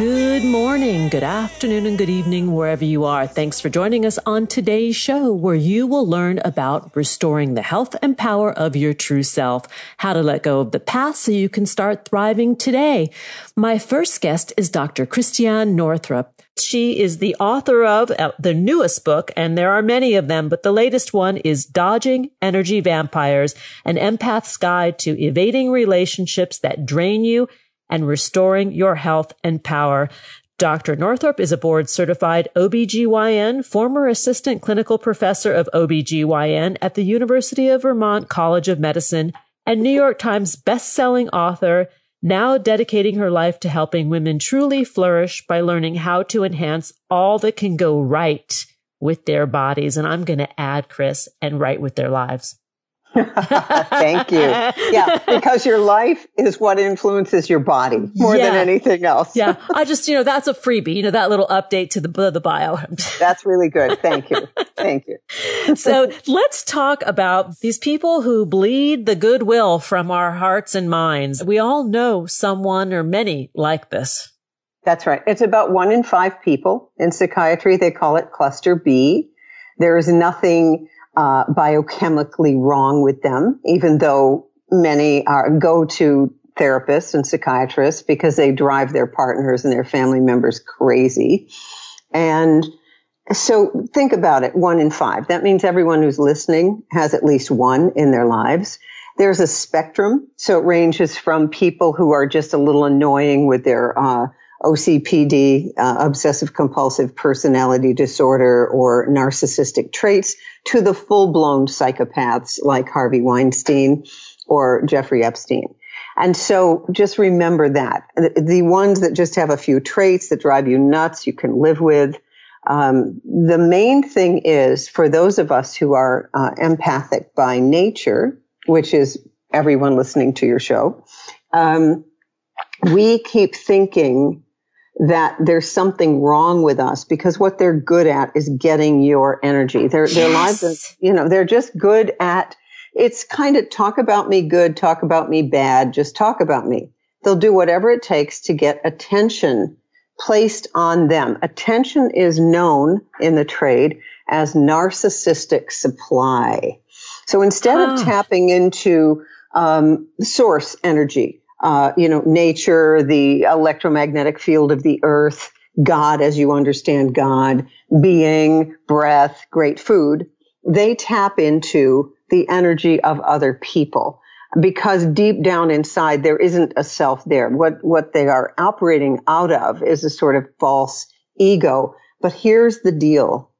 Good morning, good afternoon, and good evening, wherever you are. Thanks for joining us on today's show, where you will learn about restoring the health and power of your true self, how to let go of the past so you can start thriving today. My first guest is Dr. Christiane Northrup. She is the author of uh, the newest book, and there are many of them, but the latest one is Dodging Energy Vampires, an empath's guide to evading relationships that drain you and restoring your health and power. Dr. Northrup is a board certified OBGYN, former assistant clinical professor of OBGYN at the University of Vermont College of Medicine, and New York Times best-selling author, now dedicating her life to helping women truly flourish by learning how to enhance all that can go right with their bodies. And I'm going to add, Chris, and right with their lives. Thank you. Yeah, because your life is what influences your body more yeah. than anything else. yeah, I just, you know, that's a freebie, you know, that little update to the, the bio. that's really good. Thank you. Thank you. so let's talk about these people who bleed the goodwill from our hearts and minds. We all know someone or many like this. That's right. It's about one in five people in psychiatry. They call it cluster B. There is nothing uh, biochemically wrong with them, even though many are go to therapists and psychiatrists because they drive their partners and their family members crazy. And so think about it, one in five. That means everyone who's listening has at least one in their lives. There's a spectrum. So it ranges from people who are just a little annoying with their, uh, OCPD, uh, obsessive compulsive personality disorder or narcissistic traits to the full blown psychopaths like Harvey Weinstein or Jeffrey Epstein. And so just remember that the, ones that just have a few traits that drive you nuts, you can live with. Um, the main thing is for those of us who are uh, empathic by nature, which is everyone listening to your show, um, we keep thinking that there's something wrong with us because what they're good at is getting your energy. Their, yes. their lives, are, you know, they're just good at, it's kind of talk about me good, talk about me bad, just talk about me. They'll do whatever it takes to get attention placed on them. Attention is known in the trade as narcissistic supply. So instead of tapping into um, source energy, uh, you know, nature, the electromagnetic field of the earth, God as you understand God, being, breath, great food, they tap into the energy of other people because deep down inside there isn't a self there. What, what they are operating out of is a sort of false ego. But here's the deal.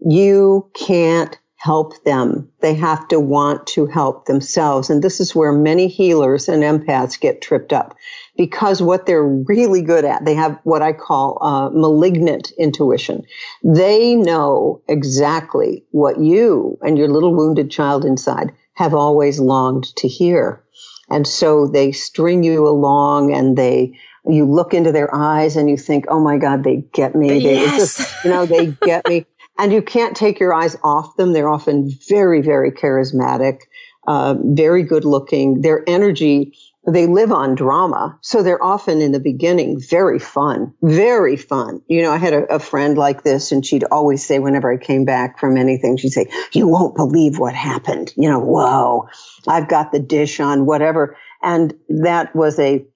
You can't help them. They have to want to help themselves. And this is where many healers and empaths get tripped up because what they're really good at, they have what I call uh, malignant intuition. They know exactly what you and your little wounded child inside have always longed to hear. And so they string you along and they, you look into their eyes and you think, oh my God, they get me. They, yes. just, you know, they get me and you can't take your eyes off them. They're often very, very charismatic, uh, very good looking. Their energy, they live on drama. So they're often in the beginning very fun, very fun. You know, I had a, a friend like this and she'd always say whenever I came back from anything, she'd say, you won't believe what happened. You know, whoa, I've got the dish on whatever. And that was a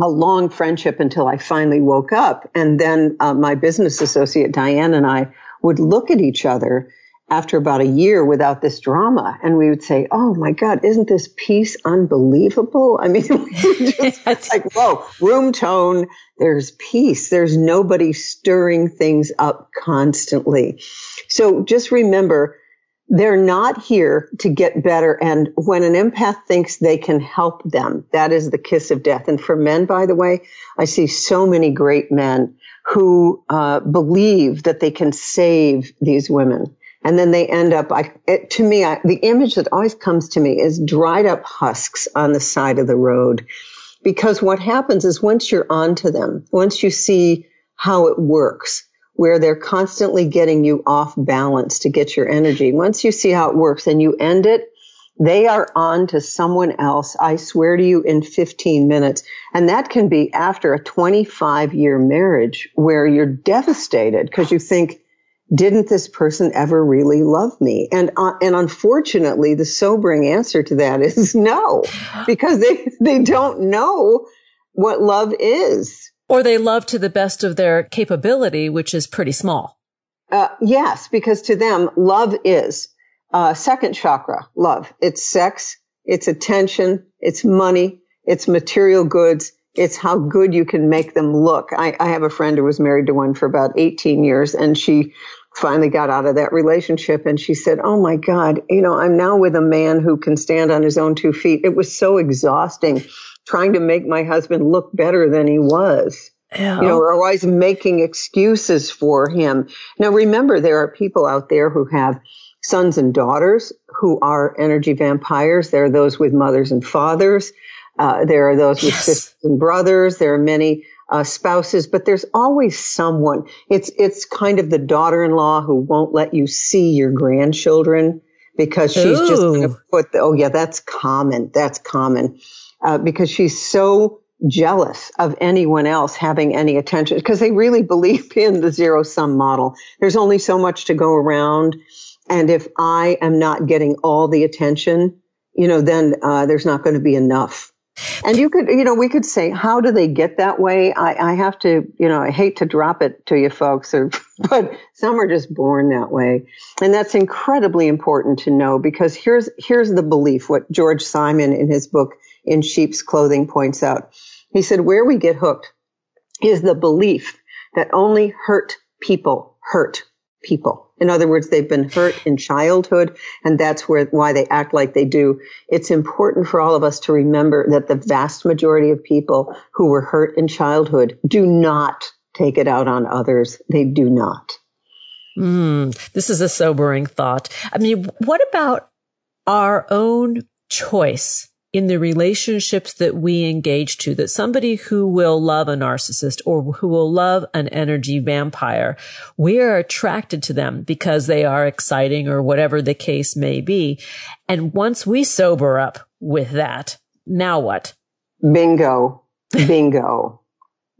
a long friendship until I finally woke up. And then uh, my business associate Diane and I would look at each other after about a year without this drama. And we would say, Oh my God, isn't this piece unbelievable? I mean, it's like, whoa, room tone. There's peace. There's nobody stirring things up constantly. So just remember, they're not here to get better. And when an empath thinks they can help them, that is the kiss of death. And for men, by the way, I see so many great men who uh, believe that they can save these women and then they end up I, it, to me I, the image that always comes to me is dried up husks on the side of the road because what happens is once you're onto them once you see how it works where they're constantly getting you off balance to get your energy once you see how it works and you end it they are on to someone else, I swear to you, in 15 minutes. And that can be after a 25 year marriage where you're devastated because you think, didn't this person ever really love me? And uh, and unfortunately, the sobering answer to that is no, because they they don't know what love is, or they love to the best of their capability, which is pretty small. Uh, yes, because to them, love is uh, second chakra. Love. It's sex. It's attention. It's money. It's material goods. It's how good you can make them look. I, I have a friend who was married to one for about 18 years and she finally got out of that relationship and she said, Oh my God, you know, I'm now with a man who can stand on his own two feet. It was so exhausting trying to make my husband look better than he was. Yeah. You know, or always making excuses for him. Now remember, there are people out there who have sons and daughters who are energy vampires. There are those with mothers and fathers. Uh, there are those with yes. sisters and brothers. There are many uh, spouses, but there's always someone. It's it's kind of the daughter-in-law who won't let you see your grandchildren because she's Ooh. just going to put. The, oh yeah, that's common. That's common uh, because she's so jealous of anyone else having any attention because they really believe in the zero sum model. There's only so much to go around, and if I am not getting all the attention, you know, then uh, there's not going to be enough and you could, you know, we could say, how do they get that way? I, I have to, you know, I hate to drop it to you folks, or, but some are just born that way. And that's incredibly important to know because here's, here's the belief, what George Simon in his book, In Sheep's Clothing points out. He said, where we get hooked is the belief that only hurt people hurt people. In other words, they've been hurt in childhood and that's where, why they act like they do. It's important for all of us to remember that the vast majority of people who were hurt in childhood do not take it out on others. They do not. Mm, this is a sobering thought. I mean, what about our own choice in the relationships that we engage to that somebody who will love a narcissist or who will love an energy vampire, we are attracted to them because they are exciting or whatever the case may be. And once we sober up with that, now what? Bingo. Bingo.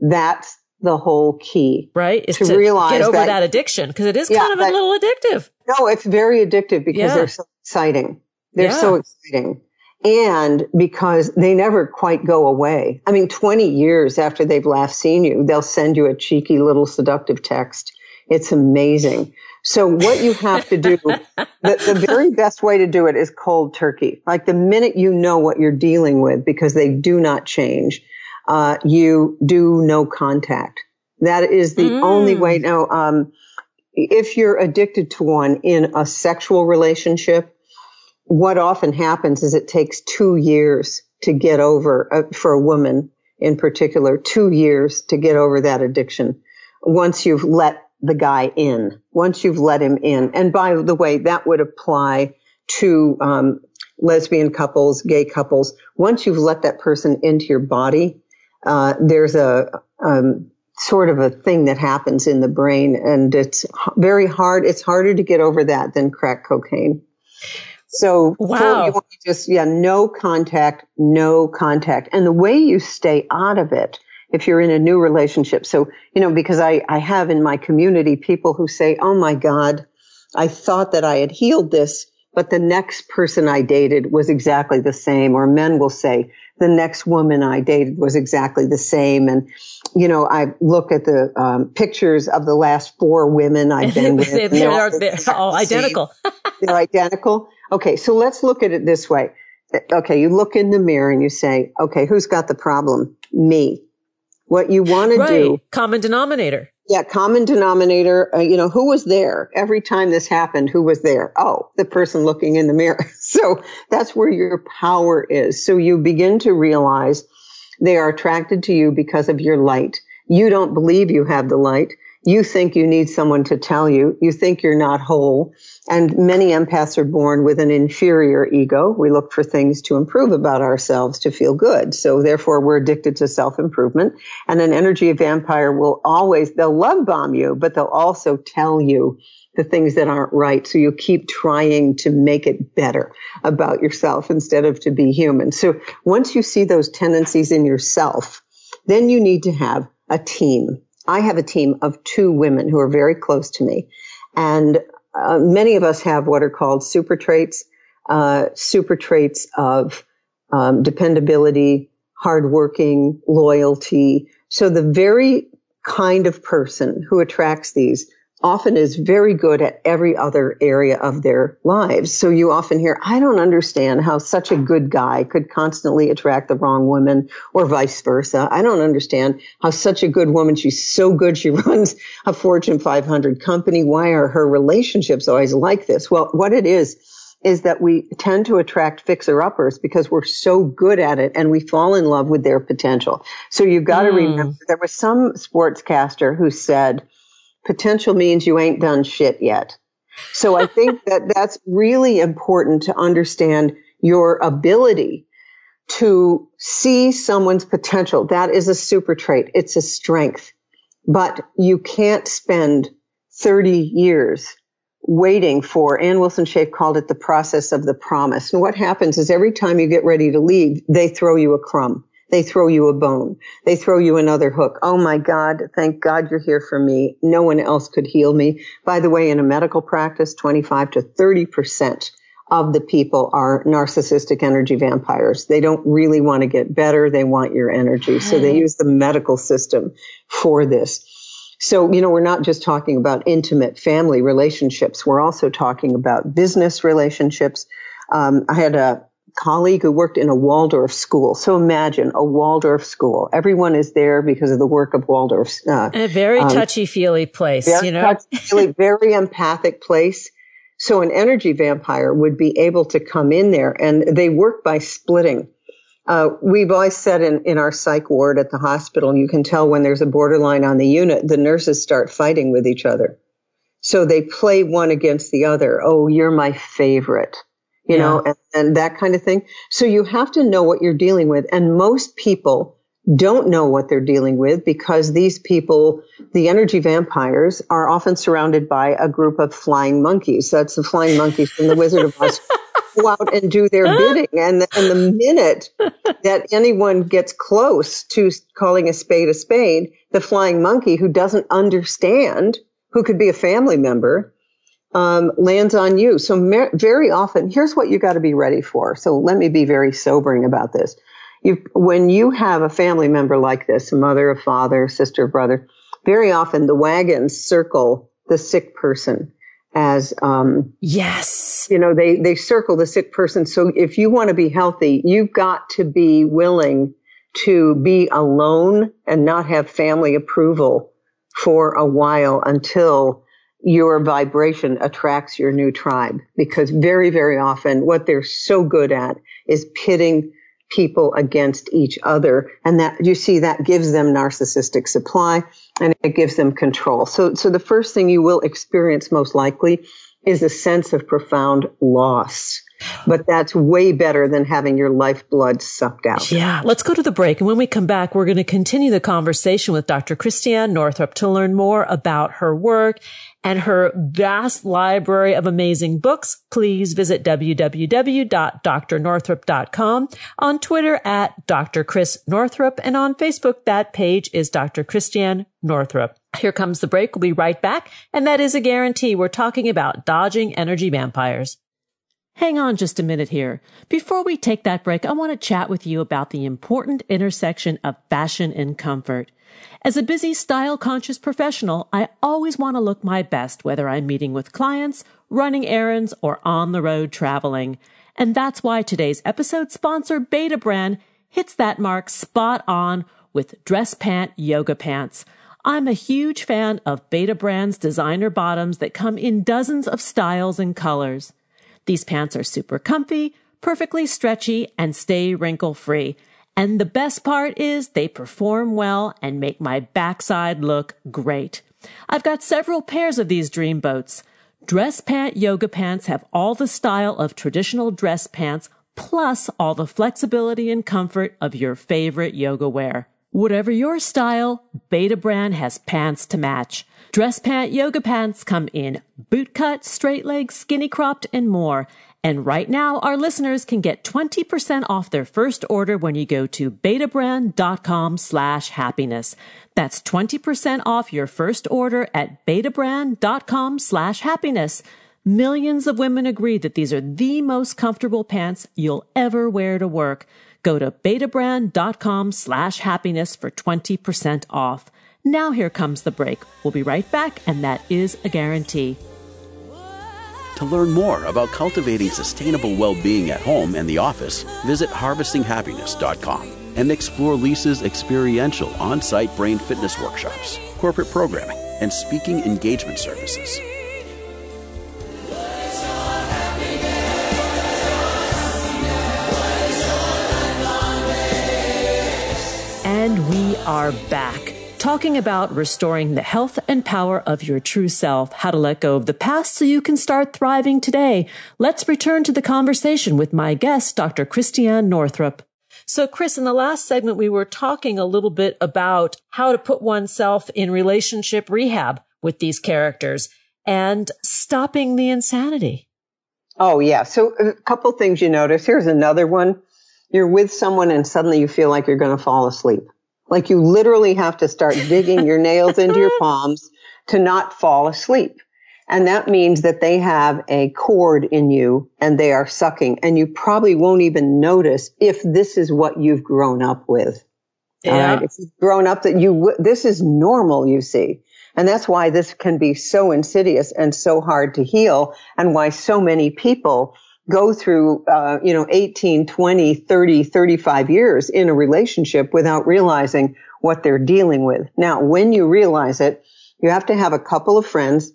That's the whole key. Right? Is to, to realize get over that, that addiction because it is yeah, kind of that, a little addictive. No, it's very addictive because yeah. they're so exciting. They're yeah. so exciting and because they never quite go away. I mean, 20 years after they've last seen you, they'll send you a cheeky little seductive text. It's amazing. So what you have to do, the, the, very best way to do it is cold turkey. Like the minute you know what you're dealing with, because they do not change, uh, you do no contact. That is the mm. only way. Now, um, if you're addicted to one in a sexual relationship, what often happens is it takes two years to get over, uh, for a woman in particular, two years to get over that addiction. Once you've let the guy in, once you've let him in. And by the way, that would apply to um, lesbian couples, gay couples. Once you've let that person into your body, uh, there's a um, sort of a thing that happens in the brain, and it's very hard. It's harder to get over that than crack cocaine. So wow. you want to just, yeah, no contact, no contact. And the way you stay out of it, if you're in a new relationship. So, you know, because I, I have in my community people who say, Oh my God, I thought that I had healed this, but the next person I dated was exactly the same. Or men will say, the next woman I dated was exactly the same. And you know, I look at the um, pictures of the last four women I've been with. they're, they're, they're all identical. they're identical. Okay, so let's look at it this way. Okay, you look in the mirror and you say, okay, who's got the problem? Me. What you want right. to do. Common denominator. Yeah, common denominator. Uh, you know, who was there every time this happened? Who was there? Oh, the person looking in the mirror. so that's where your power is. So you begin to realize they are attracted to you because of your light. You don't believe you have the light. You think you need someone to tell you. You think you're not whole. And many empaths are born with an inferior ego. We look for things to improve about ourselves to feel good. So therefore we're addicted to self-improvement. And an energy vampire will always, they'll love bomb you, but they'll also tell you the things that aren't right. So you keep trying to make it better about yourself instead of to be human. So once you see those tendencies in yourself, then you need to have a team. I have a team of two women who are very close to me. And uh, many of us have what are called super traits, uh, super traits of um, dependability, hardworking, loyalty. So the very kind of person who attracts these often is very good at every other area of their lives. So you often hear, I don't understand how such a good guy could constantly attract the wrong woman or vice versa. I don't understand how such a good woman, she's so good, she runs a Fortune 500 company. Why are her relationships always like this? Well, what it is, is that we tend to attract fixer uppers because we're so good at it and we fall in love with their potential. So you've got to mm. remember there was some sportscaster who said, potential means you ain't done shit yet. So I think that that's really important to understand your ability to see someone's potential. That is a super trait. It's a strength, but you can't spend 30 years waiting for, Anne Wilson Schaef called it the process of the promise. And what happens is every time you get ready to leave, they throw you a crumb. They throw you a bone. They throw you another hook. Oh my God. Thank God you're here for me. No one else could heal me. By the way, in a medical practice, 25 to 30% of the people are narcissistic energy vampires. They don't really want to get better. They want your energy. So they use the medical system for this. So, you know, we're not just talking about intimate family relationships. We're also talking about business relationships. Um, I had a colleague who worked in a Waldorf school. So imagine a Waldorf school. Everyone is there because of the work of Waldorf. Uh, a very um, touchy feely place, you know, touchy, very empathic place. So an energy vampire would be able to come in there and they work by splitting. Uh, we've always said in, in our psych ward at the hospital, you can tell when there's a borderline on the unit, the nurses start fighting with each other. So they play one against the other. Oh, you're my favorite you yeah. know, and, and that kind of thing. So you have to know what you're dealing with. And most people don't know what they're dealing with because these people, the energy vampires, are often surrounded by a group of flying monkeys. That's the flying monkeys from the Wizard of Oz. go out and do their bidding. And and the minute that anyone gets close to calling a spade a spade, the flying monkey who doesn't understand, who could be a family member, um, lands on you. So mer- very often, here's what you got to be ready for. So let me be very sobering about this. You, when you have a family member like this, a mother, a father, sister, brother, very often the wagons circle the sick person as um, yes you know they they circle the sick person so if you want to be healthy you've got to be willing to be alone and not have family approval for a while until your vibration attracts your new tribe because very, very often what they're so good at is pitting people against each other. And that you see that gives them narcissistic supply and it gives them control. So, so the first thing you will experience most likely is a sense of profound loss. But that's way better than having your lifeblood sucked out. Yeah. Let's go to the break. And when we come back, we're going to continue the conversation with Dr. Christiane Northrup to learn more about her work and her vast library of amazing books. Please visit www.drnorthrup.com on Twitter at Dr. Chris Northrup and on Facebook, that page is Dr. Christiane Northrup. Here comes the break. We'll be right back. And that is a guarantee. We're talking about dodging energy vampires. Hang on just a minute here. Before we take that break, I want to chat with you about the important intersection of fashion and comfort. As a busy, style conscious professional, I always want to look my best, whether I'm meeting with clients, running errands, or on the road traveling. And that's why today's episode sponsor, Betabrand, hits that mark spot on with dress pant yoga pants. I'm a huge fan of Betabrand's designer bottoms that come in dozens of styles and colors. These pants are super comfy, perfectly stretchy, and stay wrinkle free. And the best part is they perform well and make my backside look great. I've got several pairs of these dream boats. Dress pant yoga pants have all the style of traditional dress pants plus all the flexibility and comfort of your favorite yoga wear. Whatever your style, Betabrand has pants to match. Dress pant yoga pants come in boot cut, straight leg, skinny cropped, and more. And right now, our listeners can get 20% off their first order when you go to betabrand.com slash happiness. That's 20% off your first order at betabrand.com slash happiness. Millions of women agree that these are the most comfortable pants you'll ever wear to work. Go to betabrand.com slash happiness for 20% off. Now here comes the break. We'll be right back, and that is a guarantee. To learn more about cultivating sustainable well being at home and the office, visit harvestinghappiness.com and explore Lisa's experiential on site brain fitness workshops, corporate programming, and speaking engagement services. And we are back talking about restoring the health and power of your true self, how to let go of the past so you can start thriving today. Let's return to the conversation with my guest, Dr. Christiane Northrup. So, Chris, in the last segment, we were talking a little bit about how to put oneself in relationship rehab with these characters and stopping the insanity. Oh, yeah. So, a couple things you notice. Here's another one. You're with someone and suddenly you feel like you're going to fall asleep. Like you literally have to start digging your nails into your palms to not fall asleep. And that means that they have a cord in you and they are sucking and you probably won't even notice if this is what you've grown up with. Yeah. All right. If you've grown up that you, this is normal, you see. And that's why this can be so insidious and so hard to heal and why so many people go through, uh, you know, 18, 20, 30, 35 years in a relationship without realizing what they're dealing with. Now, when you realize it, you have to have a couple of friends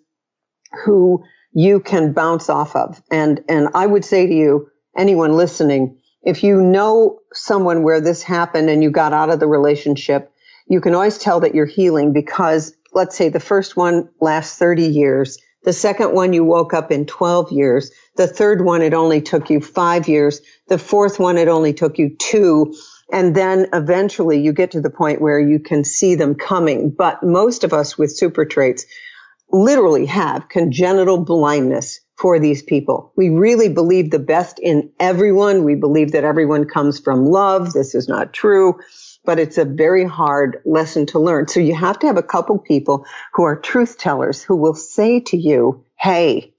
who you can bounce off of. And, and I would say to you, anyone listening, if you know someone where this happened and you got out of the relationship, you can always tell that you're healing because let's say the first one lasts 30 years. The second one you woke up in 12 years. The third one, it only took you five years. The fourth one, it only took you two. And then eventually you get to the point where you can see them coming. But most of us with super traits literally have congenital blindness for these people. We really believe the best in everyone. We believe that everyone comes from love. This is not true, but it's a very hard lesson to learn. So you have to have a couple people who are truth tellers who will say to you, Hey,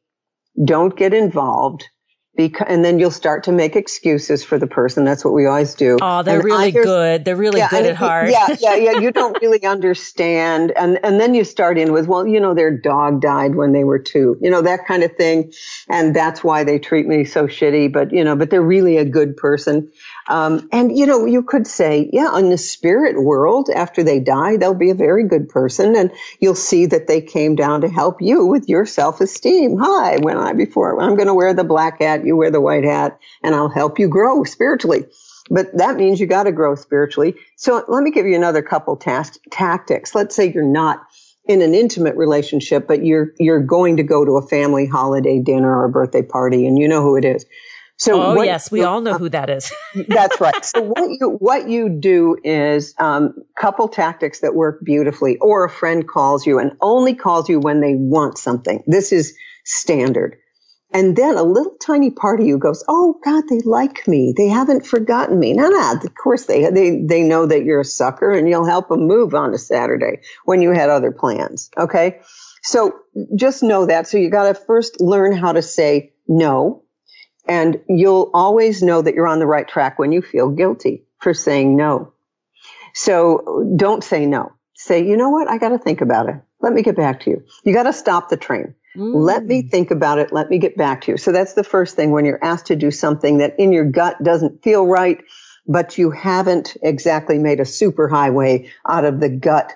don't get involved. Because, and then you'll start to make excuses for the person. That's what we always do. Oh, they're and really good. They're really yeah, good at heart. Yeah, yeah, yeah. You don't really understand. And, and then you start in with, well, you know, their dog died when they were two, you know, that kind of thing. And that's why they treat me so shitty. But, you know, but they're really a good person. Um, and you know, you could say, yeah, in the spirit world, after they die, they'll be a very good person, and you'll see that they came down to help you with your self-esteem. Hi, when I before I'm going to wear the black hat, you wear the white hat, and I'll help you grow spiritually. But that means you got to grow spiritually. So let me give you another couple tactics. Let's say you're not in an intimate relationship, but you're you're going to go to a family holiday dinner or a birthday party, and you know who it is. So oh what, yes, we all know who that is. that's right. So what you what you do is um, couple tactics that work beautifully, or a friend calls you and only calls you when they want something. This is standard. And then a little tiny part of you goes, "Oh God, they like me. They haven't forgotten me." No, no. Of course they they they know that you're a sucker, and you'll help them move on a Saturday when you had other plans. Okay, so just know that. So you got to first learn how to say no and you'll always know that you're on the right track when you feel guilty for saying no. So don't say no. say, you know what? I got to think about it. Let me get back to you. You got to stop the train. Mm. Let me mm. think about it. Let me get back to you. So that's the first thing when you're asked to do something that in your gut doesn't feel right, but you haven't exactly made a super highway out of the gut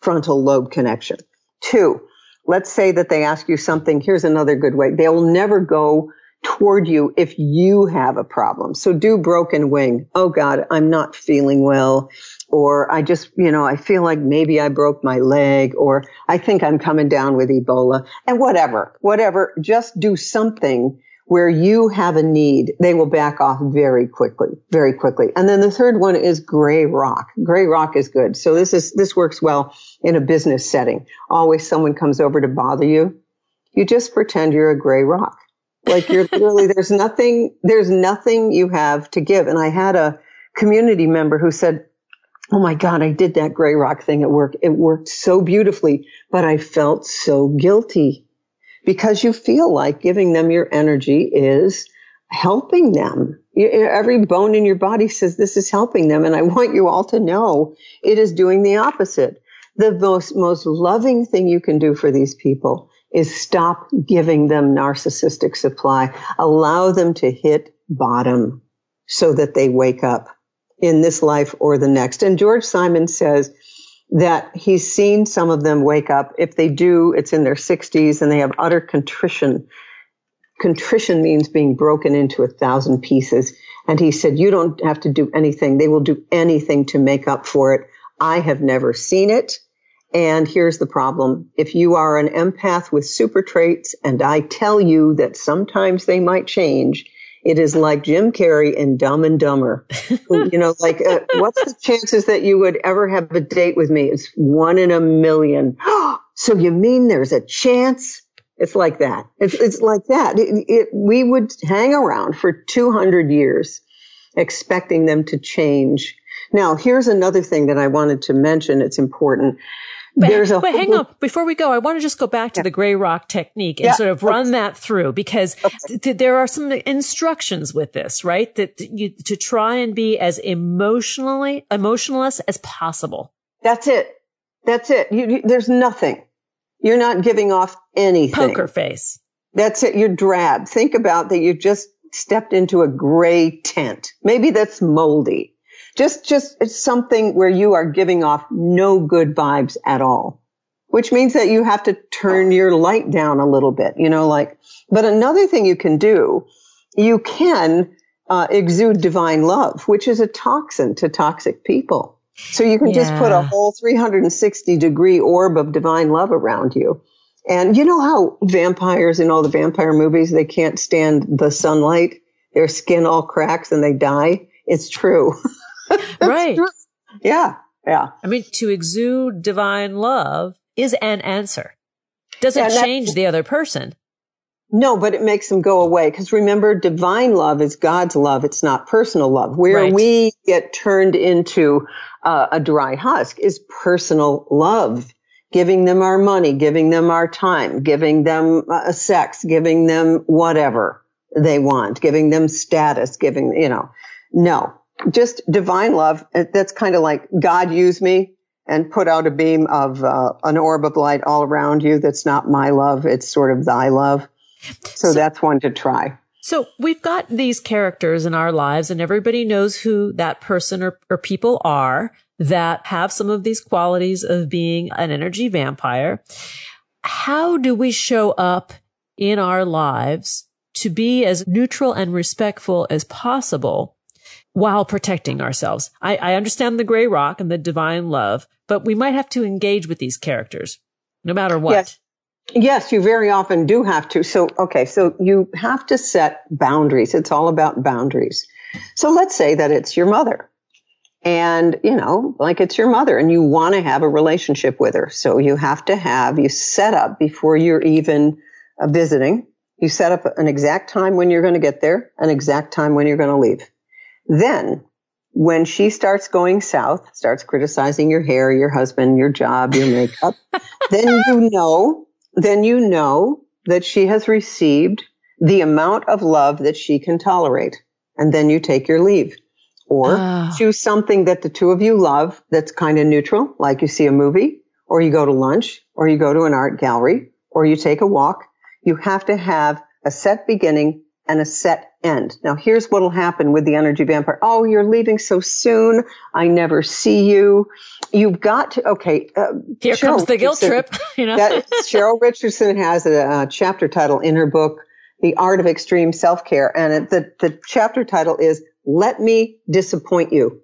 frontal lobe connection. Two, let's say that they ask you something. Here's another good way. They will never go toward you if you have a problem. So do broken wing. Oh God, I'm not feeling well or I just, you know, I feel like maybe I broke my leg or I think I'm coming down with Ebola and whatever, whatever, just do something where you have a need. They will back off very quickly, very quickly. And then the third one is gray rock. Gray rock is good. So this is, this works well in a business setting. Always someone comes over to bother you. You just pretend you're a gray rock. Like you're literally, there's nothing, there's nothing you have to give. And I had a community member who said, Oh my God, I did that gray rock thing at work. It worked so beautifully, but I felt so guilty because you feel like giving them your energy is helping them. Every bone in your body says this is helping them. And I want you all to know it is doing the opposite. The most, most loving thing you can do for these people is stop giving them narcissistic supply. Allow them to hit bottom so that they wake up in this life or the next. And George Simon says that he's seen some of them wake up. If they do, it's in their 60s and they have utter contrition. Contrition means being broken into a thousand pieces. And he said, you don't have to do anything. They will do anything to make up for it. I have never seen it. And here's the problem. If you are an empath with super traits and I tell you that sometimes they might change, it is like Jim Carrey in Dumb and Dumber. you know, like, uh, what's the chances that you would ever have a date with me? It's one in a million. so you mean there's a chance? It's like that. It's, it's like that. It, it, we would hang around for 200 years expecting them to change. Now, here's another thing that I wanted to mention. It's important. But, but hang on. Before we go, I want to just go back to yeah. the gray rock technique and yeah. sort of run that through because okay. th- there are some instructions with this, right? That you, to try and be as emotionally, emotionless as possible. That's it. That's it. You, you, there's nothing. You're not giving off anything. Poker face. That's it. You're drab. Think about that. You just stepped into a gray tent. Maybe that's moldy. Just, just it's something where you are giving off no good vibes at all, which means that you have to turn your light down a little bit, you know, like, but another thing you can do, you can uh, exude divine love, which is a toxin to toxic people. So you can yeah. just put a whole 360 degree orb of divine love around you. And you know how vampires in all the vampire movies, they can't stand the sunlight. Their skin all cracks and they die. It's true. right. Yeah. Yeah. I mean, to exude divine love is an answer. Doesn't yeah, change the other person. No, but it makes them go away. Because remember, divine love is God's love. It's not personal love. Where right. we get turned into uh, a dry husk is personal love. Giving them our money, giving them our time, giving them uh, sex, giving them whatever they want, giving them status, giving, you know, no, just divine love. That's kind of like God used me and put out a beam of uh, an orb of light all around you. That's not my love. It's sort of thy love. So, so that's one to try. So we've got these characters in our lives and everybody knows who that person or, or people are that have some of these qualities of being an energy vampire. How do we show up in our lives to be as neutral and respectful as possible while protecting ourselves. I, I understand the gray rock and the divine love, but we might have to engage with these characters no matter what. Yes. Yes, you very often do have to. So, okay, so you have to set boundaries. It's all about boundaries. So let's say that it's your mother and, you know, like it's your mother and you want to have a relationship with her. So you have to have, you set up before you're even uh, visiting, you set up an exact time when you're going to get there, an exact time when you're going to leave. Then when she starts going south, starts criticizing your hair, your husband, your job, your makeup, then you know, then you know that she has received the amount of love that she can tolerate. And then you take your leave. Or uh. choose something that the two of you love that's kind of neutral, like you see a movie, or you go to lunch, or you go to an art gallery, or you take a walk. You have to have a set beginning and a set end. Now here's what'll happen with the energy vampire. Oh, you're leaving so soon. I never see you. You've got to, okay. Uh, Here Cheryl comes the guilt trip. You know, that, Cheryl Richardson has a, a, chapter title in her book, The Art of Extreme Self-Care. And it, the, the chapter title is Let Me Disappoint You.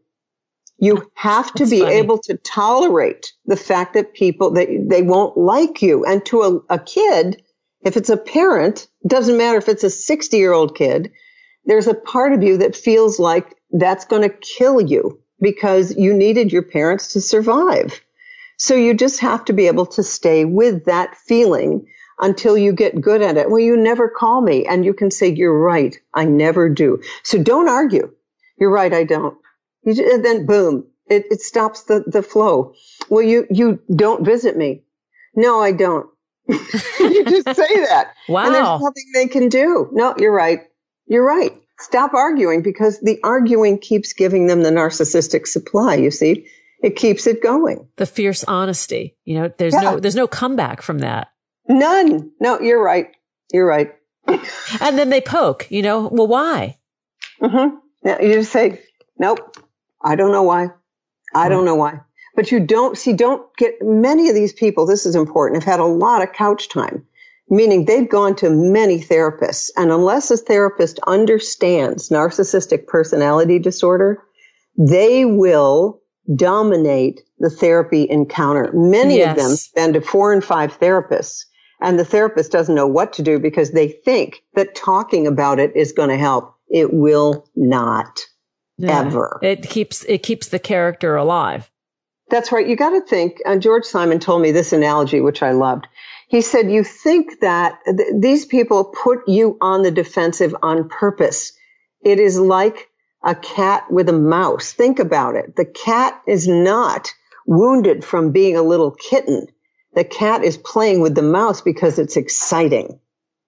You have to That's be funny. able to tolerate the fact that people, that they won't like you. And to a, a kid, if it's a parent, doesn't matter if it's a 60 year old kid, there's a part of you that feels like that's going to kill you because you needed your parents to survive. So you just have to be able to stay with that feeling until you get good at it. Well, you never call me and you can say, you're right. I never do. So don't argue. You're right. I don't. You, and then boom, it, it stops the, the flow. Well, you, you don't visit me. No, I don't. you just say that. Wow. And there's nothing they can do. No, you're right. You're right. Stop arguing because the arguing keeps giving them the narcissistic supply. You see, it keeps it going. The fierce honesty. You know, there's yeah. no, there's no comeback from that. None. No, you're right. You're right. and then they poke, you know, well, why? Mm-hmm. Yeah, you just say, nope, I don't know why. I don't know why. But you don't see, don't get many of these people. This is important. Have had a lot of couch time meaning they've gone to many therapists. And unless a therapist understands narcissistic personality disorder, they will dominate the therapy encounter. Many yes. of them spend to four and five therapists and the therapist doesn't know what to do because they think that talking about it is going to help. It will not yeah. ever. It keeps, it keeps the character alive. That's right. You got to think, uh, George Simon told me this analogy, which I loved. He said, you think that th- these people put you on the defensive on purpose. It is like a cat with a mouse. Think about it. The cat is not wounded from being a little kitten. The cat is playing with the mouse because it's exciting.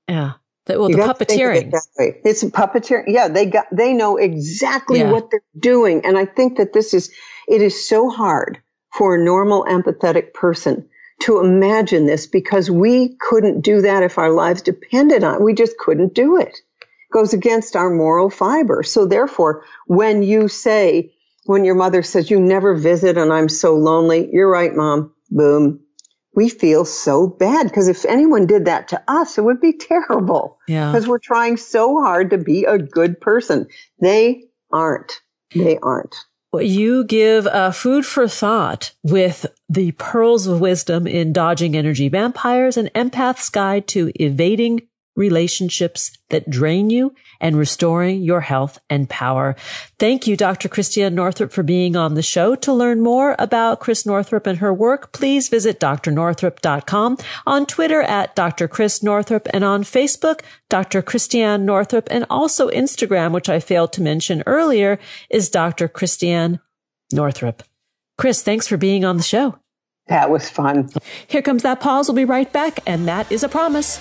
Yeah. Well, you the puppeteering. It it's puppeteering. Yeah, they got, they know exactly yeah. what they're doing. And I think that this is, it is so hard for a normal empathetic person to imagine this because we couldn't do that if our lives depended on it. We just couldn't do it. it. Goes against our moral fiber. So therefore, when you say, when your mother says you never visit and I'm so lonely, you're right, mom. Boom. We feel so bad because if anyone did that to us, it would be terrible. Yeah. Because we're trying so hard to be a good person. They aren't. They aren't you give uh, food for thought with the pearls of wisdom in dodging energy vampires and empath's guide to evading relationships that drain you and restoring your health and power. Thank you, Dr. Christiane Northrup, for being on the show. To learn more about Chris Northrup and her work, please visit drnorthrup.com, on Twitter at Dr. Chris Northrup, and on Facebook, Dr. Christiane Northrup, and also Instagram, which I failed to mention earlier, is Dr. Christiane Northrup. Chris, thanks for being on the show. That was fun. Here comes that pause. We'll be right back, and that is a promise.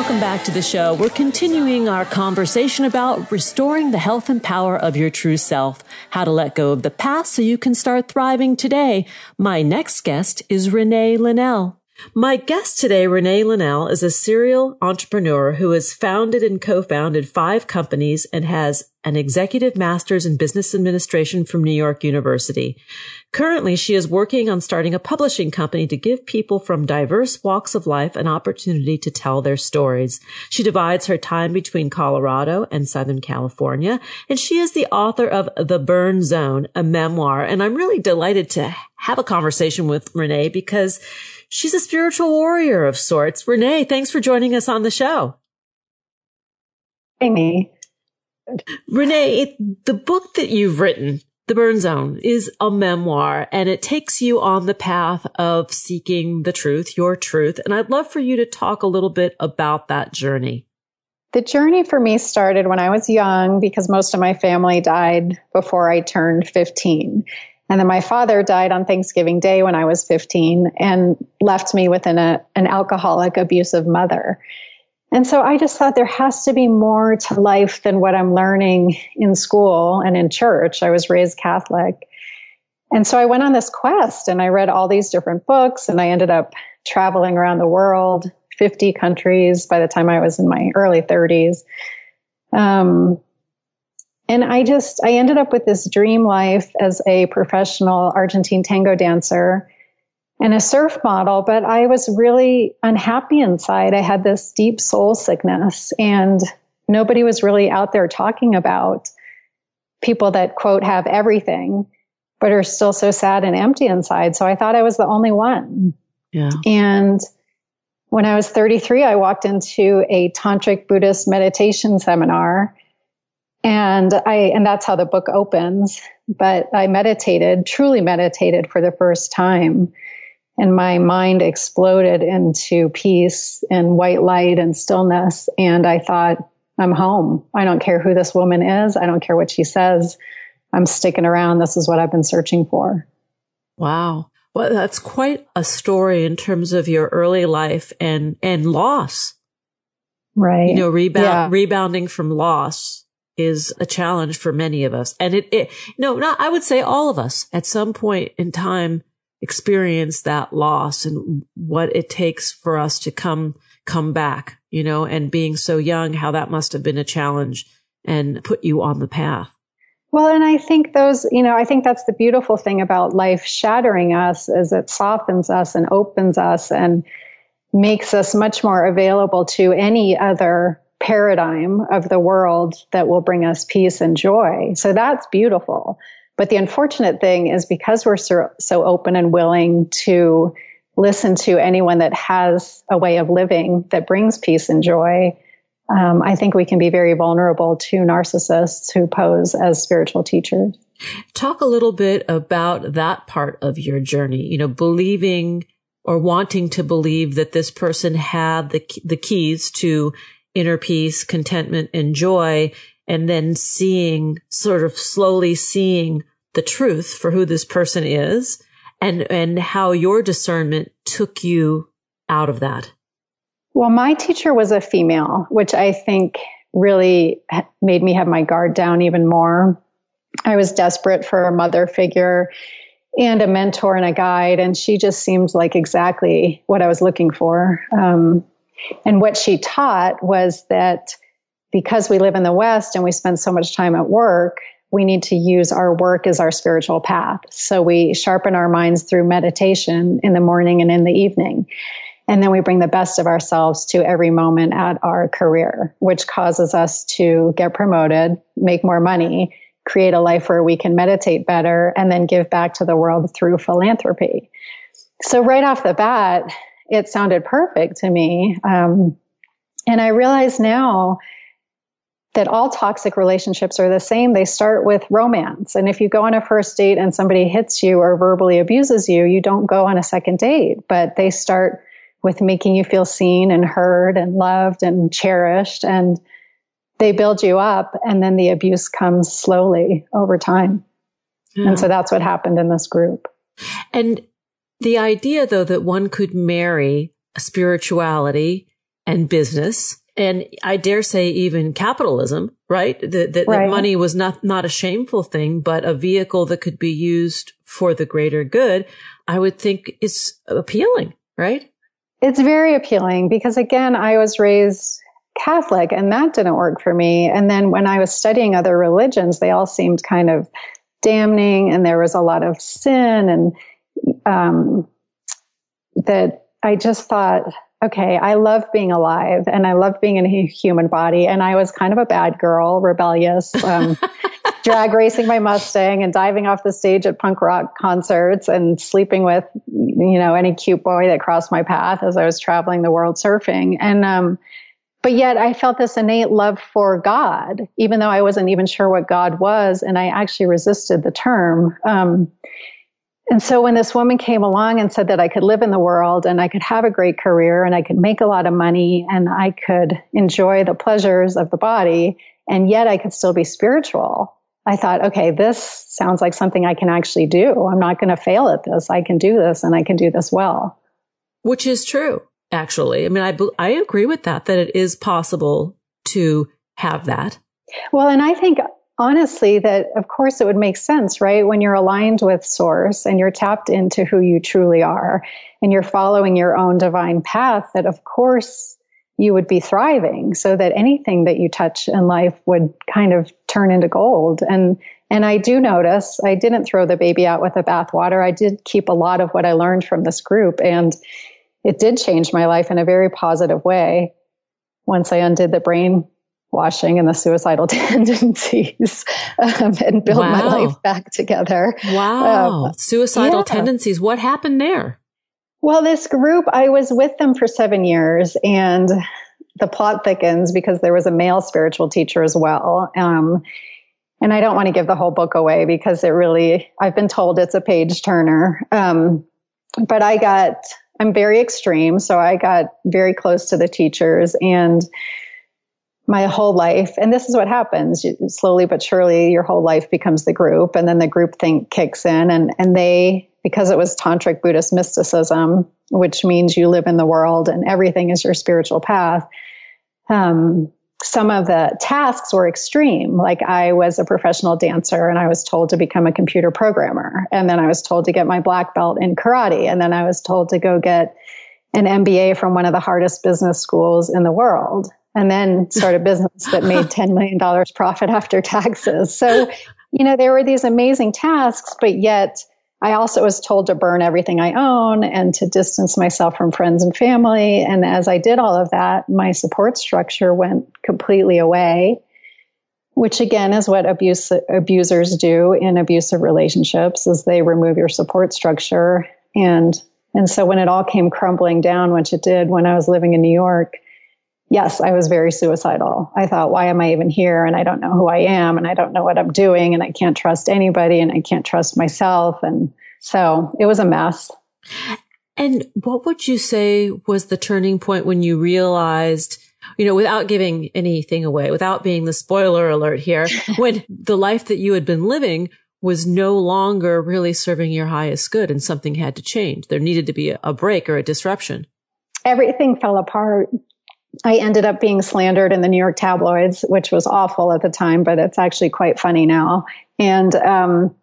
Welcome back to the show. We're continuing our conversation about restoring the health and power of your true self, how to let go of the past so you can start thriving today. My next guest is Renee Linnell. My guest today, Renee Linnell, is a serial entrepreneur who has founded and co-founded five companies and has an executive master's in business administration from New York University. Currently, she is working on starting a publishing company to give people from diverse walks of life an opportunity to tell their stories. She divides her time between Colorado and Southern California, and she is the author of The Burn Zone, a memoir. And I'm really delighted to have a conversation with Renee because she's a spiritual warrior of sorts. Renee, thanks for joining us on the show. Amy. Renee, it, the book that you've written, The Burn Zone, is a memoir and it takes you on the path of seeking the truth, your truth. And I'd love for you to talk a little bit about that journey. The journey for me started when I was young because most of my family died before I turned 15. And then my father died on Thanksgiving Day when I was 15 and left me with an, a, an alcoholic, abusive mother. And so I just thought there has to be more to life than what I'm learning in school and in church. I was raised Catholic. And so I went on this quest and I read all these different books and I ended up traveling around the world, 50 countries by the time I was in my early 30s. Um, and I just, I ended up with this dream life as a professional Argentine tango dancer and a surf model, but I was really unhappy inside. I had this deep soul sickness and nobody was really out there talking about people that quote have everything, but are still so sad and empty inside. So I thought I was the only one. Yeah. And when I was 33, I walked into a tantric Buddhist meditation seminar and I, and that's how the book opens. But I meditated, truly meditated for the first time. And my mind exploded into peace and white light and stillness. And I thought, I'm home. I don't care who this woman is. I don't care what she says. I'm sticking around. This is what I've been searching for. Wow. Well, that's quite a story in terms of your early life and, and loss. Right. You know, rebound, yeah. rebounding from loss is a challenge for many of us. And it, it, no, not, I would say all of us at some point in time experience that loss and what it takes for us to come, come back, you know, and being so young, how that must have been a challenge and put you on the path. Well, and I think those, you know, I think that's the beautiful thing about life shattering us is it softens us and opens us and makes us much more available to any other paradigm of the world that will bring us peace and joy. So that's beautiful. But the unfortunate thing is because we're so, so open and willing to listen to anyone that has a way of living that brings peace and joy, um, I think we can be very vulnerable to narcissists who pose as spiritual teachers. Talk a little bit about that part of your journey, you know, believing or wanting to believe that this person had the, the keys to inner peace, contentment, and joy, and then seeing, sort of slowly seeing the truth for who this person is and, and how your discernment took you out of that. Well, my teacher was a female, which I think really made me have my guard down even more. I was desperate for a mother figure and a mentor and a guide, and she just seemed like exactly what I was looking for. Um, and what she taught was that because we live in the West and we spend so much time at work, we need to use our work as our spiritual path. So we sharpen our minds through meditation in the morning and in the evening. And then we bring the best of ourselves to every moment at our career, which causes us to get promoted, make more money, create a life where we can meditate better, and then give back to the world through philanthropy. So right off the bat, it sounded perfect to me. Um, and I realize now that all toxic relationships are the same. They start with romance. And if you go on a first date and somebody hits you or verbally abuses you, you don't go on a second date, but they start with making you feel seen and heard and loved and cherished. And they build you up and then the abuse comes slowly over time. Yeah. And so that's what happened in this group. And the idea, though, that one could marry spirituality and business, and I dare say even capitalism, right? That, that, right. that money was not, not a shameful thing, but a vehicle that could be used for the greater good, I would think is appealing, right? It's very appealing because again, I was raised Catholic and that didn't work for me. And then when I was studying other religions, they all seemed kind of damning and there was a lot of sin and um, that I just thought, okay, I love being alive and I love being in a human body. And I was kind of a bad girl, rebellious. Um, drag racing my Mustang and diving off the stage at punk rock concerts and sleeping with, you know, any cute boy that crossed my path as I was traveling the world surfing. And, um, but yet I felt this innate love for God, even though I wasn't even sure what God was. And I actually resisted the term. Um, and so when this woman came along and said that I could live in the world and I could have a great career and I could make a lot of money and I could enjoy the pleasures of the body and yet I could still be spiritual, I thought, okay, this sounds like something I can actually do. I'm not going to fail at this. I can do this and I can do this well. Which is true, actually. I mean, I, I agree with that, that it is possible to have that. Well, and I think honestly that of course it would make sense, right? When you're aligned with source and you're tapped into who you truly are and you're following your own divine path, that of course you would be thriving so that anything that you touch in life would kind of turn into gold. And and I do notice I didn't throw the baby out with the bathwater. I did keep a lot of what I learned from this group and it did change my life in a very positive way once I undid the brain washing and the suicidal tendencies um, and build wow. my life back together. Wow. Um, suicidal yeah. tendencies. What happened there? Well, this group, I was with them for seven years and the plot thickens because there was a male spiritual teacher as well. Um, and I don't want to give the whole book away because it really, I've been told it's a page turner. Um, but I got, I'm very extreme. So I got very close to the teachers and my whole life. And this is what happens you, slowly but surely, your whole life becomes the group, and then the group think kicks in, and, and they, because it was tantric Buddhist mysticism, which means you live in the world and everything is your spiritual path. Um, some of the tasks were extreme. Like I was a professional dancer and I was told to become a computer programmer. And then I was told to get my black belt in karate. And then I was told to go get an MBA from one of the hardest business schools in the world and then start a business that made $10 million profit after taxes. So, you know, there were these amazing tasks, but yet I also was told to burn everything I own and to distance myself from friends and family. And as I did all of that, my support structure went completely away, which again is what abuse, abusers do in abusive relationships is they remove your support structure. And, and so when it all came crumbling down, which it did when I was living in New York, yes, I was very suicidal. I thought, why am I even here? And I don't know who I am and I don't know what I'm doing and I can't trust anybody and I can't trust myself. And so it was a mess. And what would you say was the turning point when you realized, you know, without giving anything away, without being the spoiler alert here, when the life that you had been living was no longer really serving your highest good and something had to change? There needed to be a break or a disruption. Everything fell apart I ended up being slandered in the New York tabloids, which was awful at the time, but it's actually quite funny now. And um,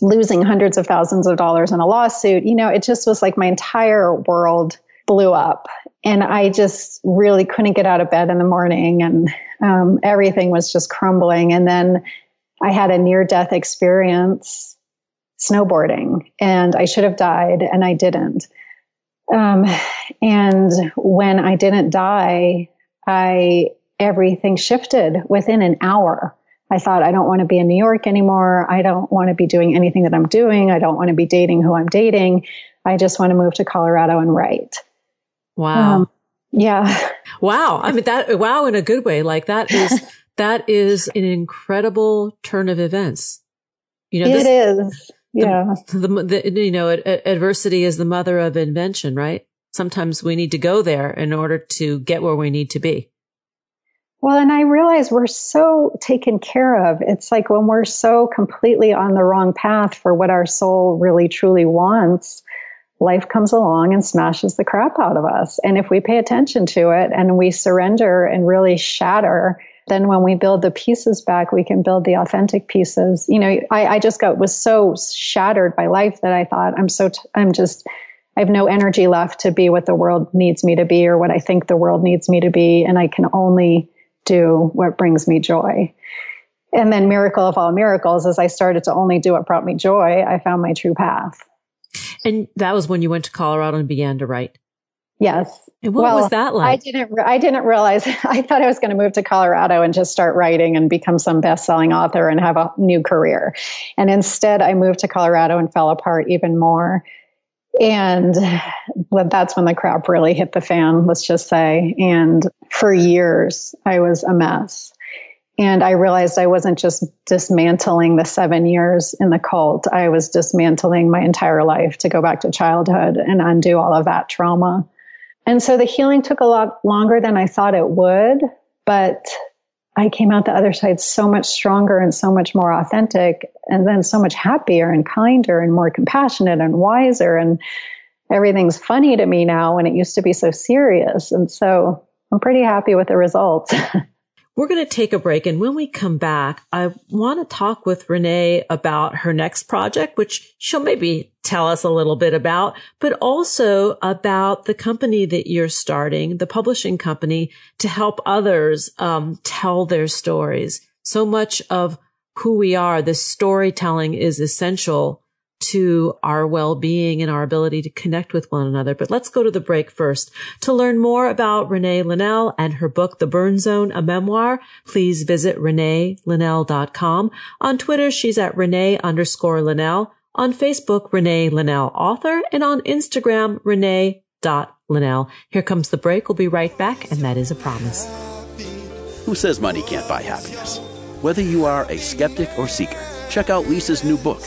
losing hundreds of thousands of dollars in a lawsuit, you know, it just was like my entire world blew up. And I just really couldn't get out of bed in the morning, and um, everything was just crumbling. And then I had a near death experience snowboarding, and I should have died, and I didn't. Um, and when I didn't die, I, everything shifted within an hour. I thought, I don't want to be in New York anymore. I don't want to be doing anything that I'm doing. I don't want to be dating who I'm dating. I just want to move to Colorado and write. Wow. Um, yeah. Wow. I mean, that, wow, in a good way. Like that is, that is an incredible turn of events. You know, this, it is yeah. The, the, the, you know, adversity is the mother of invention, right? Sometimes we need to go there in order to get where we need to be. Well, and I realize we're so taken care of. It's like when we're so completely on the wrong path for what our soul really truly wants, life comes along and smashes the crap out of us. And if we pay attention to it and we surrender and really shatter then when we build the pieces back, we can build the authentic pieces. You know, I, I just got was so shattered by life that I thought I'm so, I'm just, I have no energy left to be what the world needs me to be or what I think the world needs me to be. And I can only do what brings me joy. And then miracle of all miracles, as I started to only do what brought me joy, I found my true path. And that was when you went to Colorado and began to write. Yes. And what well, was that like? I didn't. I didn't realize. I thought I was going to move to Colorado and just start writing and become some best-selling author and have a new career. And instead, I moved to Colorado and fell apart even more. And that's when the crap really hit the fan. Let's just say. And for years, I was a mess. And I realized I wasn't just dismantling the seven years in the cult. I was dismantling my entire life to go back to childhood and undo all of that trauma. And so the healing took a lot longer than I thought it would, but I came out the other side so much stronger and so much more authentic and then so much happier and kinder and more compassionate and wiser and everything's funny to me now when it used to be so serious. And so I'm pretty happy with the results. We're going to take a break. And when we come back, I want to talk with Renee about her next project, which she'll maybe tell us a little bit about, but also about the company that you're starting, the publishing company to help others um, tell their stories. So much of who we are, this storytelling is essential to our well-being and our ability to connect with one another. But let's go to the break first. To learn more about Renee Linnell and her book, The Burn Zone, a memoir, please visit reneelinnell.com. On Twitter, she's at Renee underscore Linnell. On Facebook, Renee Linnell author and on Instagram, Renee dot Linnell. Here comes the break. We'll be right back. And that is a promise. Who says money can't buy happiness? Whether you are a skeptic or seeker, check out Lisa's new book,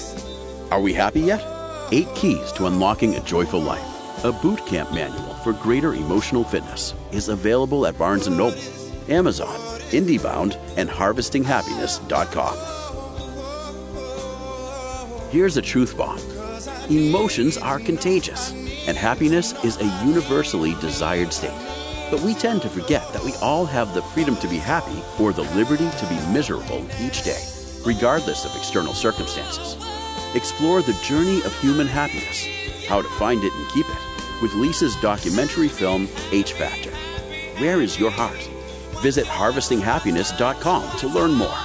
are we happy yet? Eight Keys to Unlocking a Joyful Life, a boot camp manual for greater emotional fitness, is available at Barnes & Noble, Amazon, IndieBound, and HarvestingHappiness.com. Here's a truth bomb. Emotions are contagious, and happiness is a universally desired state. But we tend to forget that we all have the freedom to be happy or the liberty to be miserable each day, regardless of external circumstances. Explore the journey of human happiness, how to find it and keep it, with Lisa's documentary film, H Factor. Where is your heart? Visit harvestinghappiness.com to learn more.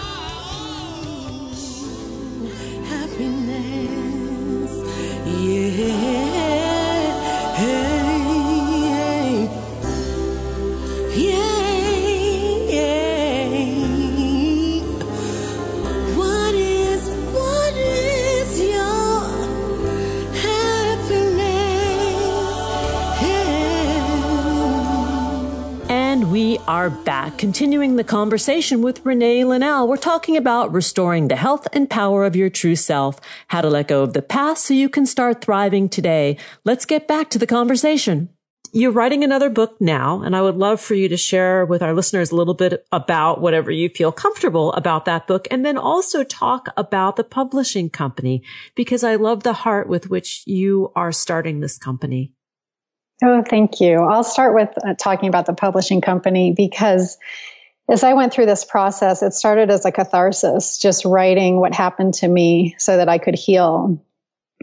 Are back, continuing the conversation with Renee Linnell. We're talking about restoring the health and power of your true self, how to let go of the past so you can start thriving today. Let's get back to the conversation. You're writing another book now, and I would love for you to share with our listeners a little bit about whatever you feel comfortable about that book, and then also talk about the publishing company, because I love the heart with which you are starting this company. Oh, thank you. I'll start with uh, talking about the publishing company because as I went through this process, it started as a catharsis, just writing what happened to me so that I could heal.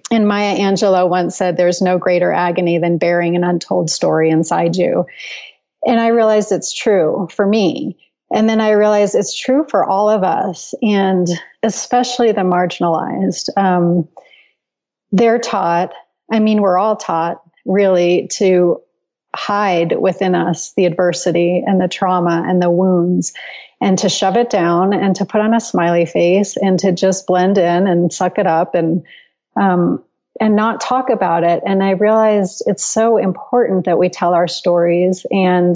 And Maya Angelou once said, There's no greater agony than bearing an untold story inside you. And I realized it's true for me. And then I realized it's true for all of us, and especially the marginalized. Um, they're taught, I mean, we're all taught really to hide within us the adversity and the trauma and the wounds and to shove it down and to put on a smiley face and to just blend in and suck it up and um, and not talk about it. And i realized it's so important that we tell our stories and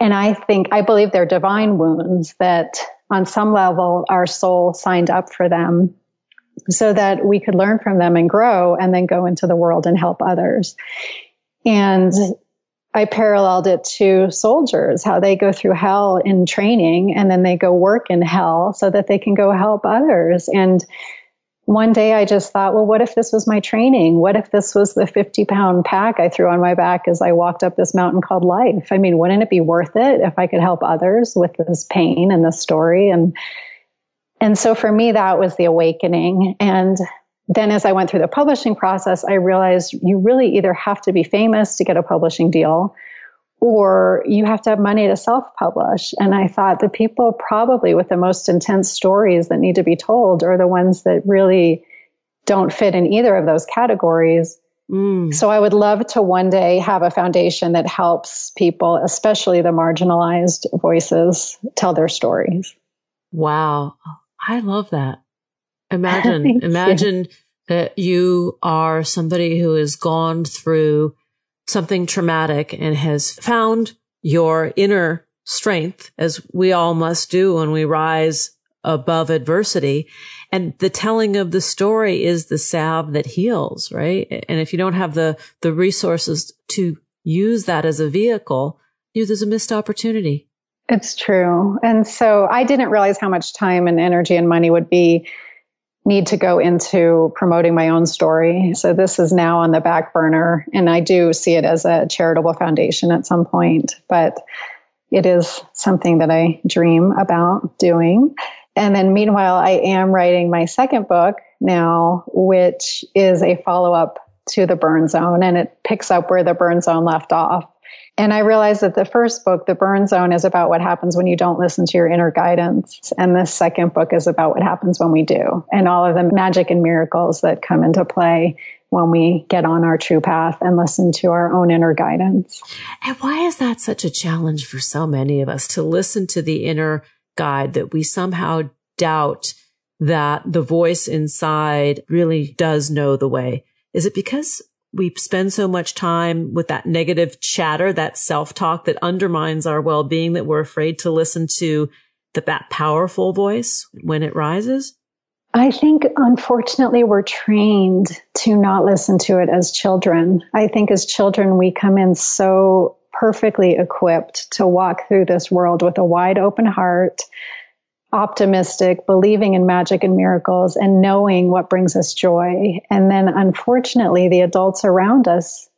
and i think i believe they're divine wounds that on some level our soul signed up for them so that we could learn from them and grow and then go into the world and help others. And I paralleled it to soldiers, how they go through hell in training and then they go work in hell so that they can go help others. And one day I just thought, well, what if this was my training? What if this was the 50 pound pack I threw on my back as I walked up this mountain called life? I mean, wouldn't it be worth it if I could help others with this pain and this story? And and so for me, that was the awakening. And then as I went through the publishing process, I realized you really either have to be famous to get a publishing deal or you have to have money to self publish. And I thought the people probably with the most intense stories that need to be told are the ones that really don't fit in either of those categories. Mm. So I would love to one day have a foundation that helps people, especially the marginalized voices, tell their stories. Wow. I love that. Imagine, imagine you. that you are somebody who has gone through something traumatic and has found your inner strength as we all must do when we rise above adversity. And the telling of the story is the salve that heals, right? And if you don't have the, the resources to use that as a vehicle, you, there's a missed opportunity. It's true. And so I didn't realize how much time and energy and money would be need to go into promoting my own story. So this is now on the back burner and I do see it as a charitable foundation at some point, but it is something that I dream about doing. And then meanwhile, I am writing my second book now, which is a follow up to the burn zone and it picks up where the burn zone left off. And I realized that the first book, The Burn Zone, is about what happens when you don't listen to your inner guidance. And the second book is about what happens when we do and all of the magic and miracles that come into play when we get on our true path and listen to our own inner guidance. And why is that such a challenge for so many of us to listen to the inner guide that we somehow doubt that the voice inside really does know the way? Is it because we spend so much time with that negative chatter, that self talk that undermines our well being that we're afraid to listen to the, that powerful voice when it rises? I think unfortunately we're trained to not listen to it as children. I think as children we come in so perfectly equipped to walk through this world with a wide open heart, optimistic, believing in magic and miracles, and knowing what brings us joy. And then, unfortunately, the adults around us,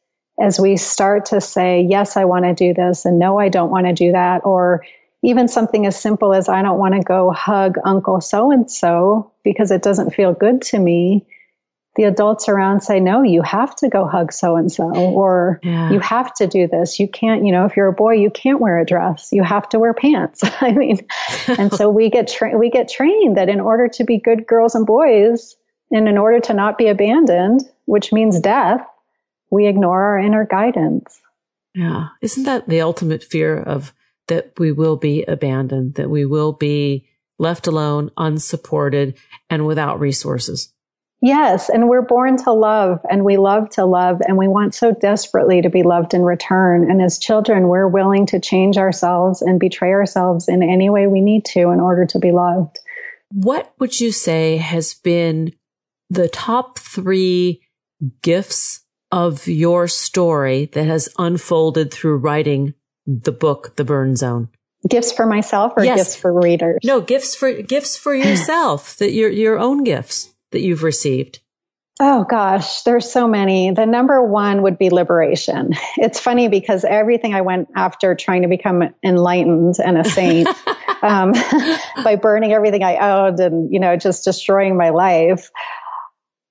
as we start to say, Yes, I want to do this, and No, I don't want to do that, or even something as simple as, I don't want to go hug Uncle so and so because it doesn't feel good to me the adults around say, no, you have to go hug so and so, or yeah. you have to do this. You can't, you know, if you're a boy, you can't wear a dress. You have to wear pants. I mean, and so we get tra- we get trained that in order to be good girls and boys, and in order to not be abandoned, which means death, we ignore our inner guidance. Yeah, isn't that the ultimate fear of that we will be abandoned, that we will be left alone, unsupported, and without resources? Yes, and we're born to love and we love to love and we want so desperately to be loved in return. And as children, we're willing to change ourselves and betray ourselves in any way we need to in order to be loved. What would you say has been the top three gifts of your story that has unfolded through writing the book, The Burn Zone? Gifts for myself or yes. gifts for readers? No, gifts for gifts for yourself, that your your own gifts that you've received? Oh gosh, there's so many. The number one would be liberation. It's funny because everything I went after trying to become enlightened and a saint um, by burning everything I owned and, you know, just destroying my life.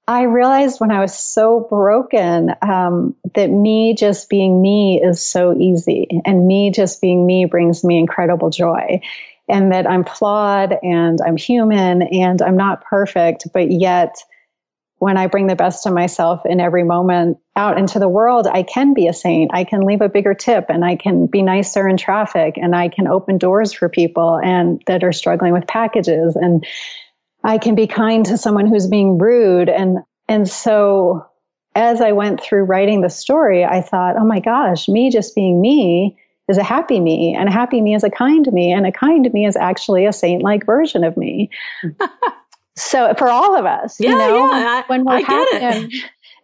I realized when I was so broken um, that me just being me is so easy, and me just being me brings me incredible joy and that I'm flawed and I'm human and I'm not perfect, but yet when I bring the best of myself in every moment out into the world, I can be a saint. I can leave a bigger tip and I can be nicer in traffic and I can open doors for people and that are struggling with packages and I can be kind to someone who's being rude. And, and so as I went through writing the story, I thought, oh my gosh, me just being me is a happy me, and a happy me is a kind me, and a kind me is actually a saint like version of me. Hmm. so for all of us, yeah, you know, yeah, when we're I happy, it. and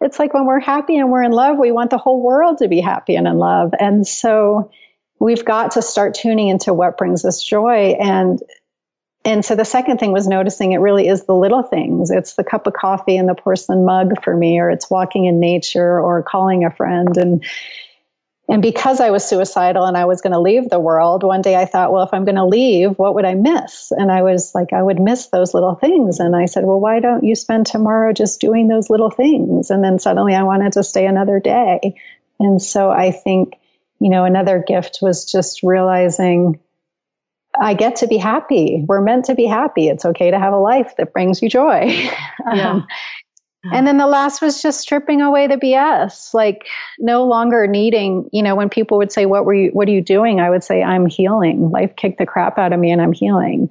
it's like when we're happy and we're in love, we want the whole world to be happy and in love, and so we've got to start tuning into what brings us joy and and so the second thing was noticing it really is the little things. It's the cup of coffee and the porcelain mug for me, or it's walking in nature or calling a friend. And and because I was suicidal and I was going to leave the world, one day I thought, well, if I'm going to leave, what would I miss? And I was like, I would miss those little things. And I said, well, why don't you spend tomorrow just doing those little things? And then suddenly I wanted to stay another day. And so I think, you know, another gift was just realizing I get to be happy. We're meant to be happy. It's okay to have a life that brings you joy. Yeah. Um, And then the last was just stripping away the BS, like no longer needing, you know, when people would say, what were you, what are you doing? I would say, I'm healing. Life kicked the crap out of me and I'm healing.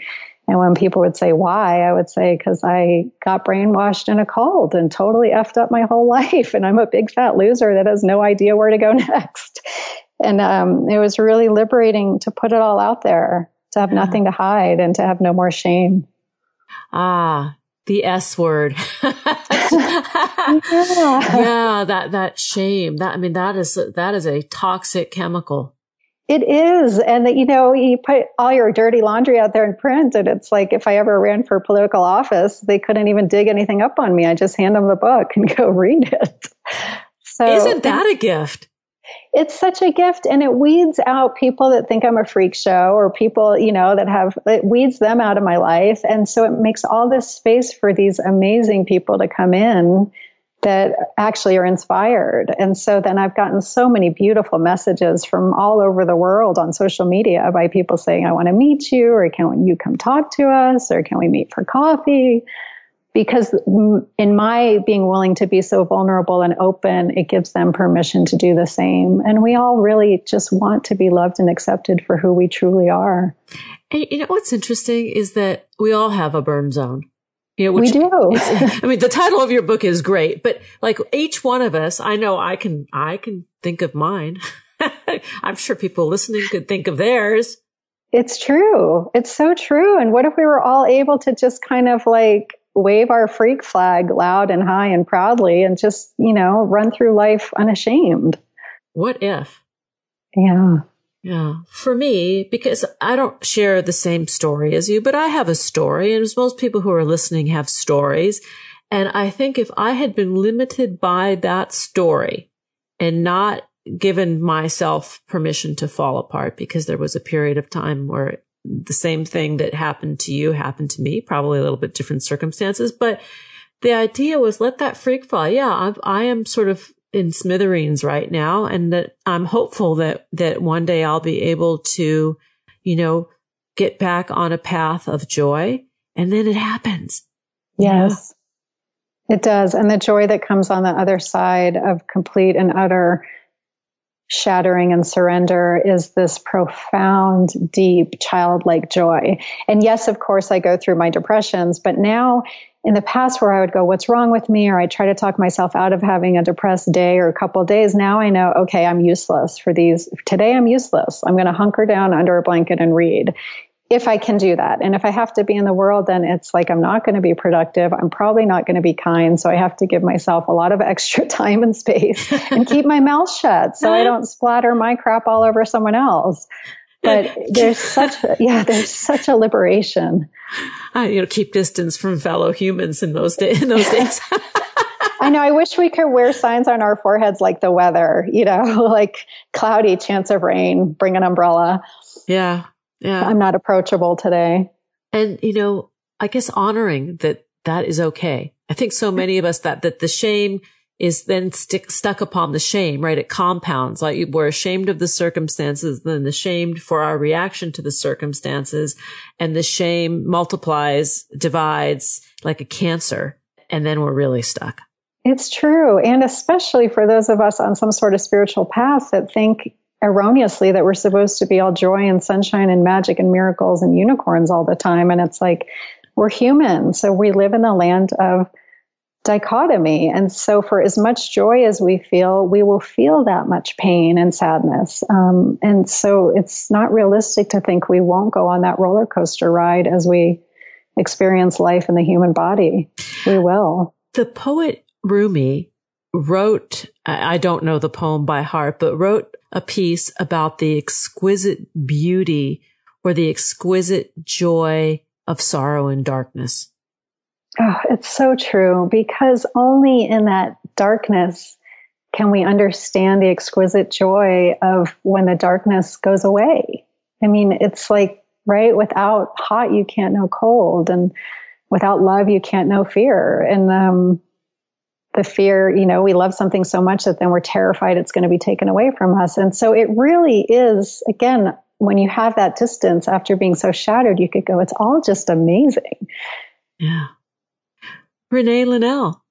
And when people would say why, I would say, because I got brainwashed in a cult and totally effed up my whole life. And I'm a big fat loser that has no idea where to go next. And um, it was really liberating to put it all out there, to have nothing to hide and to have no more shame. Ah, the S word. yeah. yeah, that, that shame. That, I mean, that is, that is a toxic chemical. It is. And that, you know, you put all your dirty laundry out there in print. And it's like, if I ever ran for political office, they couldn't even dig anything up on me. I just hand them the book and go read it. So isn't that a gift? It's such a gift and it weeds out people that think I'm a freak show or people, you know, that have, it weeds them out of my life. And so it makes all this space for these amazing people to come in that actually are inspired. And so then I've gotten so many beautiful messages from all over the world on social media by people saying, I want to meet you, or can you come talk to us, or can we meet for coffee? Because in my being willing to be so vulnerable and open, it gives them permission to do the same. And we all really just want to be loved and accepted for who we truly are. And you know what's interesting is that we all have a burn zone. You know, we do. I mean, the title of your book is great, but like each one of us, I know I can, I can think of mine. I'm sure people listening could think of theirs. It's true. It's so true. And what if we were all able to just kind of like wave our freak flag loud and high and proudly and just, you know, run through life unashamed. What if? Yeah. Yeah. For me, because I don't share the same story as you, but I have a story and as most people who are listening have stories. And I think if I had been limited by that story and not given myself permission to fall apart because there was a period of time where the same thing that happened to you happened to me, probably a little bit different circumstances. But the idea was let that freak fly. Yeah, I've, I am sort of in smithereens right now, and that I'm hopeful that that one day I'll be able to, you know, get back on a path of joy, and then it happens. Yes, it does, and the joy that comes on the other side of complete and utter shattering and surrender is this profound, deep, childlike joy. And yes, of course, I go through my depressions, but now in the past where I would go, what's wrong with me? Or I try to talk myself out of having a depressed day or a couple days. Now I know, okay, I'm useless for these. Today I'm useless. I'm going to hunker down under a blanket and read if I can do that. And if I have to be in the world, then it's like I'm not going to be productive. I'm probably not going to be kind. So I have to give myself a lot of extra time and space and keep my mouth shut so I uh-huh. don't splatter my crap all over someone else. But there's such, yeah, there's such a liberation. I, you know, keep distance from fellow humans in those days. In those days. I know. I wish we could wear signs on our foreheads like the weather, you know, like cloudy, chance of rain, bring an umbrella. Yeah. Yeah. I'm not approachable today. And, you know, I guess honoring that that is okay. I think so many of us that, that the shame is then stick, stuck upon the shame, right? It compounds. Like we're ashamed of the circumstances, then ashamed for our reaction to the circumstances. And the shame multiplies, divides like a cancer. And then we're really stuck. It's true. And especially for those of us on some sort of spiritual path that think erroneously that we're supposed to be all joy and sunshine and magic and miracles and unicorns all the time. And it's like, we're human. So we live in the land of dichotomy. And so for as much joy as we feel, we will feel that much pain and sadness. Um, and so it's not realistic to think we won't go on that roller coaster ride as we experience life in the human body. We will. The poet Rumi wrote, I don't know the poem by heart, but wrote a piece about the exquisite beauty or the exquisite joy of sorrow and darkness. Oh, it's so true because only in that darkness can we understand the exquisite joy of when the darkness goes away. I mean, it's like, right? Without hot, you can't know cold. And without love, you can't know fear. And, um, the fear, you know, we love something so much that then we're terrified it's going to be taken away from us. And so it really is, again, when you have that distance after being so shattered, you could go, it's all just amazing. Yeah. Renee Linnell,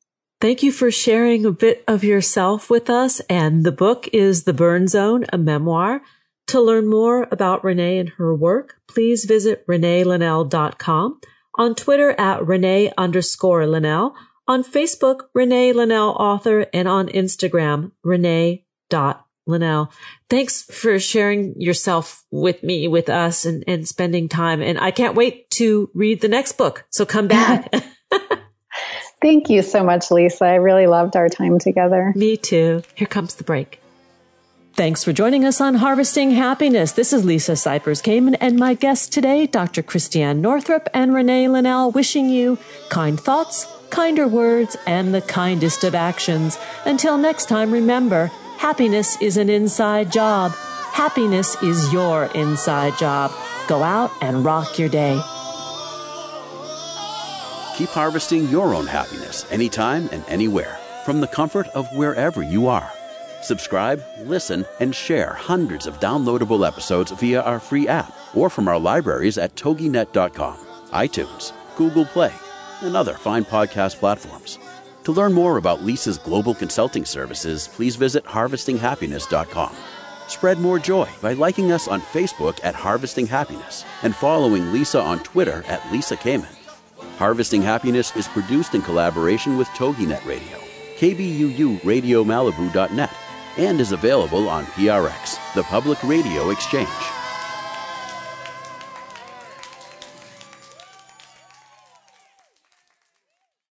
Thank you for sharing a bit of yourself with us. And the book is The Burn Zone, a memoir. To learn more about Renee and her work, please visit reneelinnell.com, on Twitter at Renee underscore Linnell, on Facebook, Renee Linnell author, and on Instagram, Renee dot Linnell. Thanks for sharing yourself with me, with us and, and spending time. And I can't wait to read the next book. So come back. Thank you so much, Lisa. I really loved our time together. Me too. Here comes the break. Thanks for joining us on Harvesting Happiness. This is Lisa Cypers Kamen and my guests today, Dr. Christiane Northrup and Renee Linnell, wishing you kind thoughts, kinder words, and the kindest of actions. Until next time, remember, happiness is an inside job. Happiness is your inside job. Go out and rock your day. Keep harvesting your own happiness anytime and anywhere from the comfort of wherever you are. Subscribe, listen, and share hundreds of downloadable episodes via our free app or from our libraries at toginet.com, iTunes, Google Play, and other fine podcast platforms. To learn more about Lisa's global consulting services, please visit harvestinghappiness.com. Spread more joy by liking us on Facebook at Harvesting Happiness and following Lisa on Twitter at Lisa Kamen. Harvesting Happiness is produced in collaboration with TogiNet Radio, KBUU Radio Malibu.net, and is available on PRX, the Public Radio Exchange.